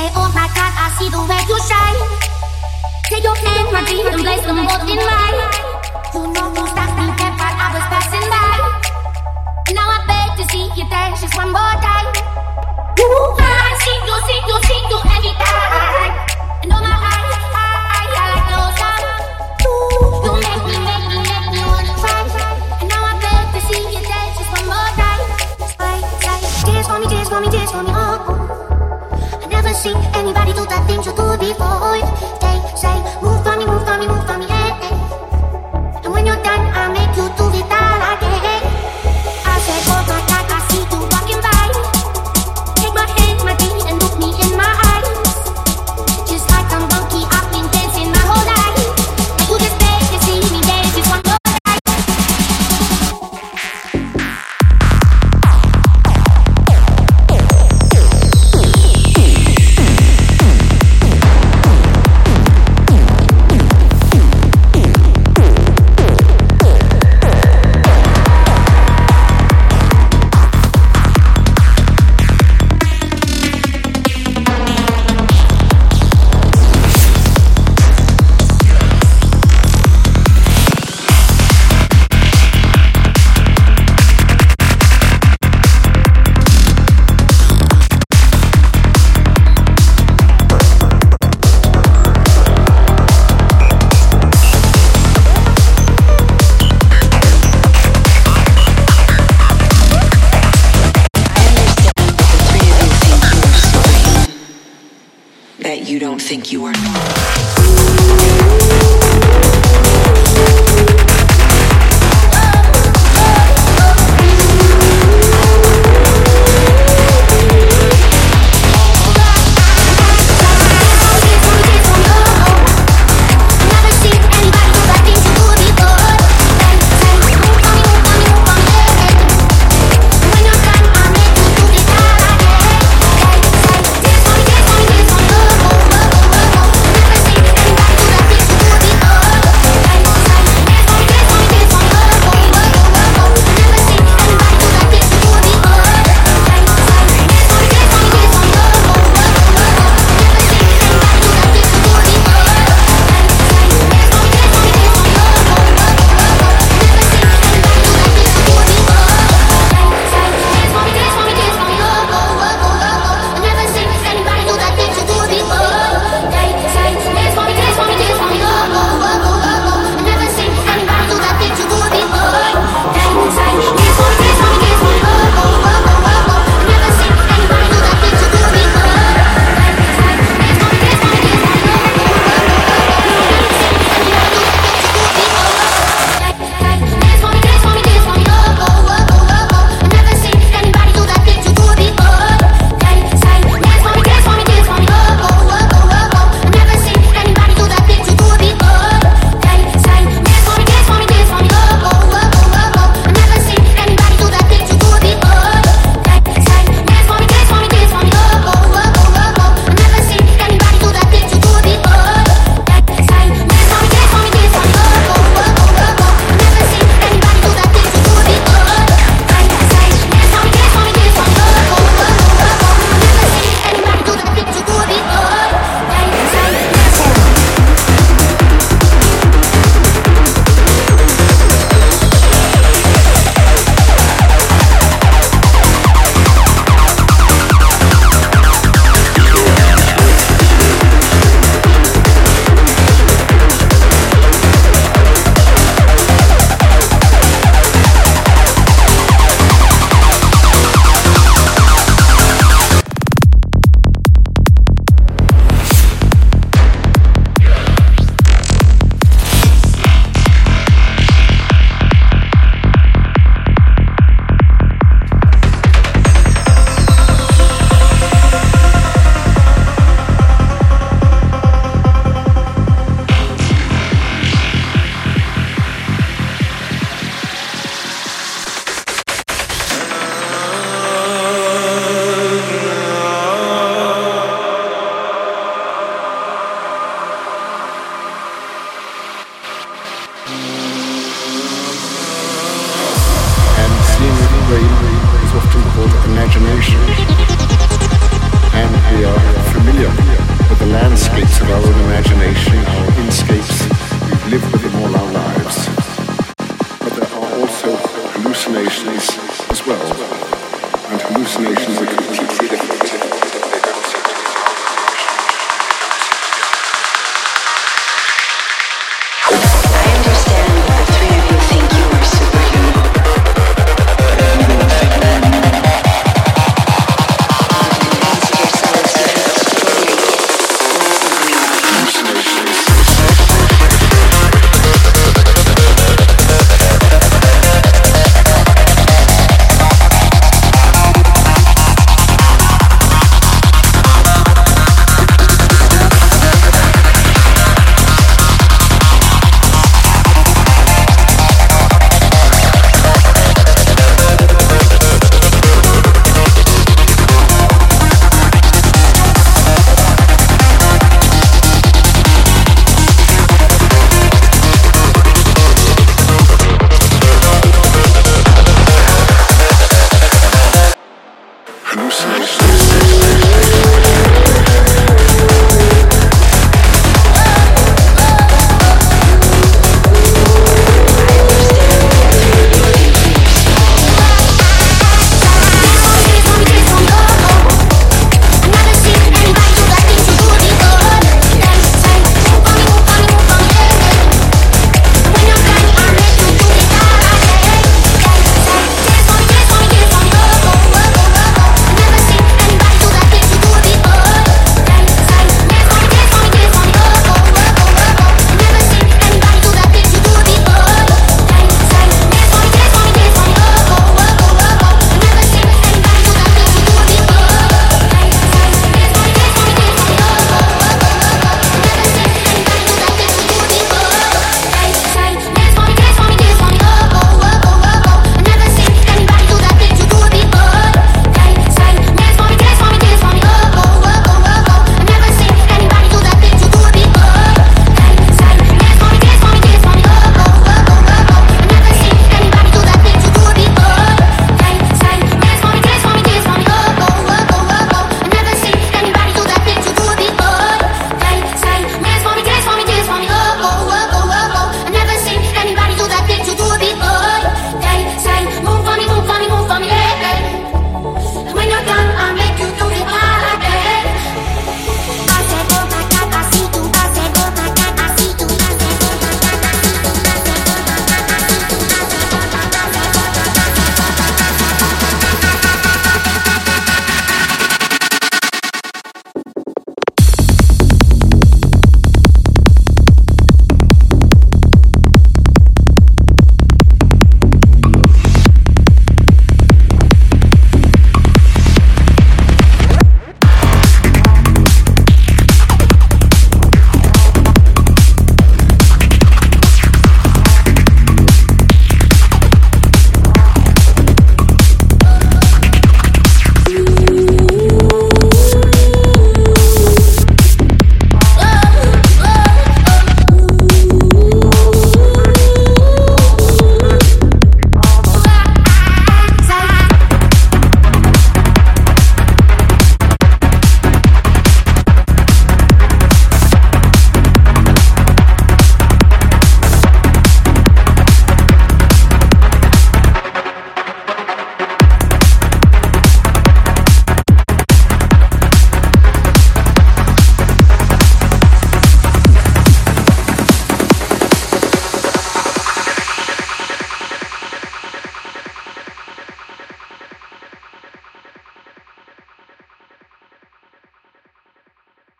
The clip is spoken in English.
say, Oh my God, I see the way you shine. Take your hand, my dream, and place them both in mine. You know you stopped me dead while I was passing by. And now I beg to see you dance just one more time. Ooh, I see you, see you, see you every time. And oh my eyes, like you make me, make me, make me wanna. And now I beg to see you dance just one more time. Dance for me, dance for me, dance for me, oh. oh. Never seen anybody do that things you do before. They say, move for me, move for me, move for me, you don't think you are. imaginations, and we are familiar with the landscapes of our own imagination, our inscapes. We've lived with them all our lives. But there are also hallucinations as well, and hallucinations are completely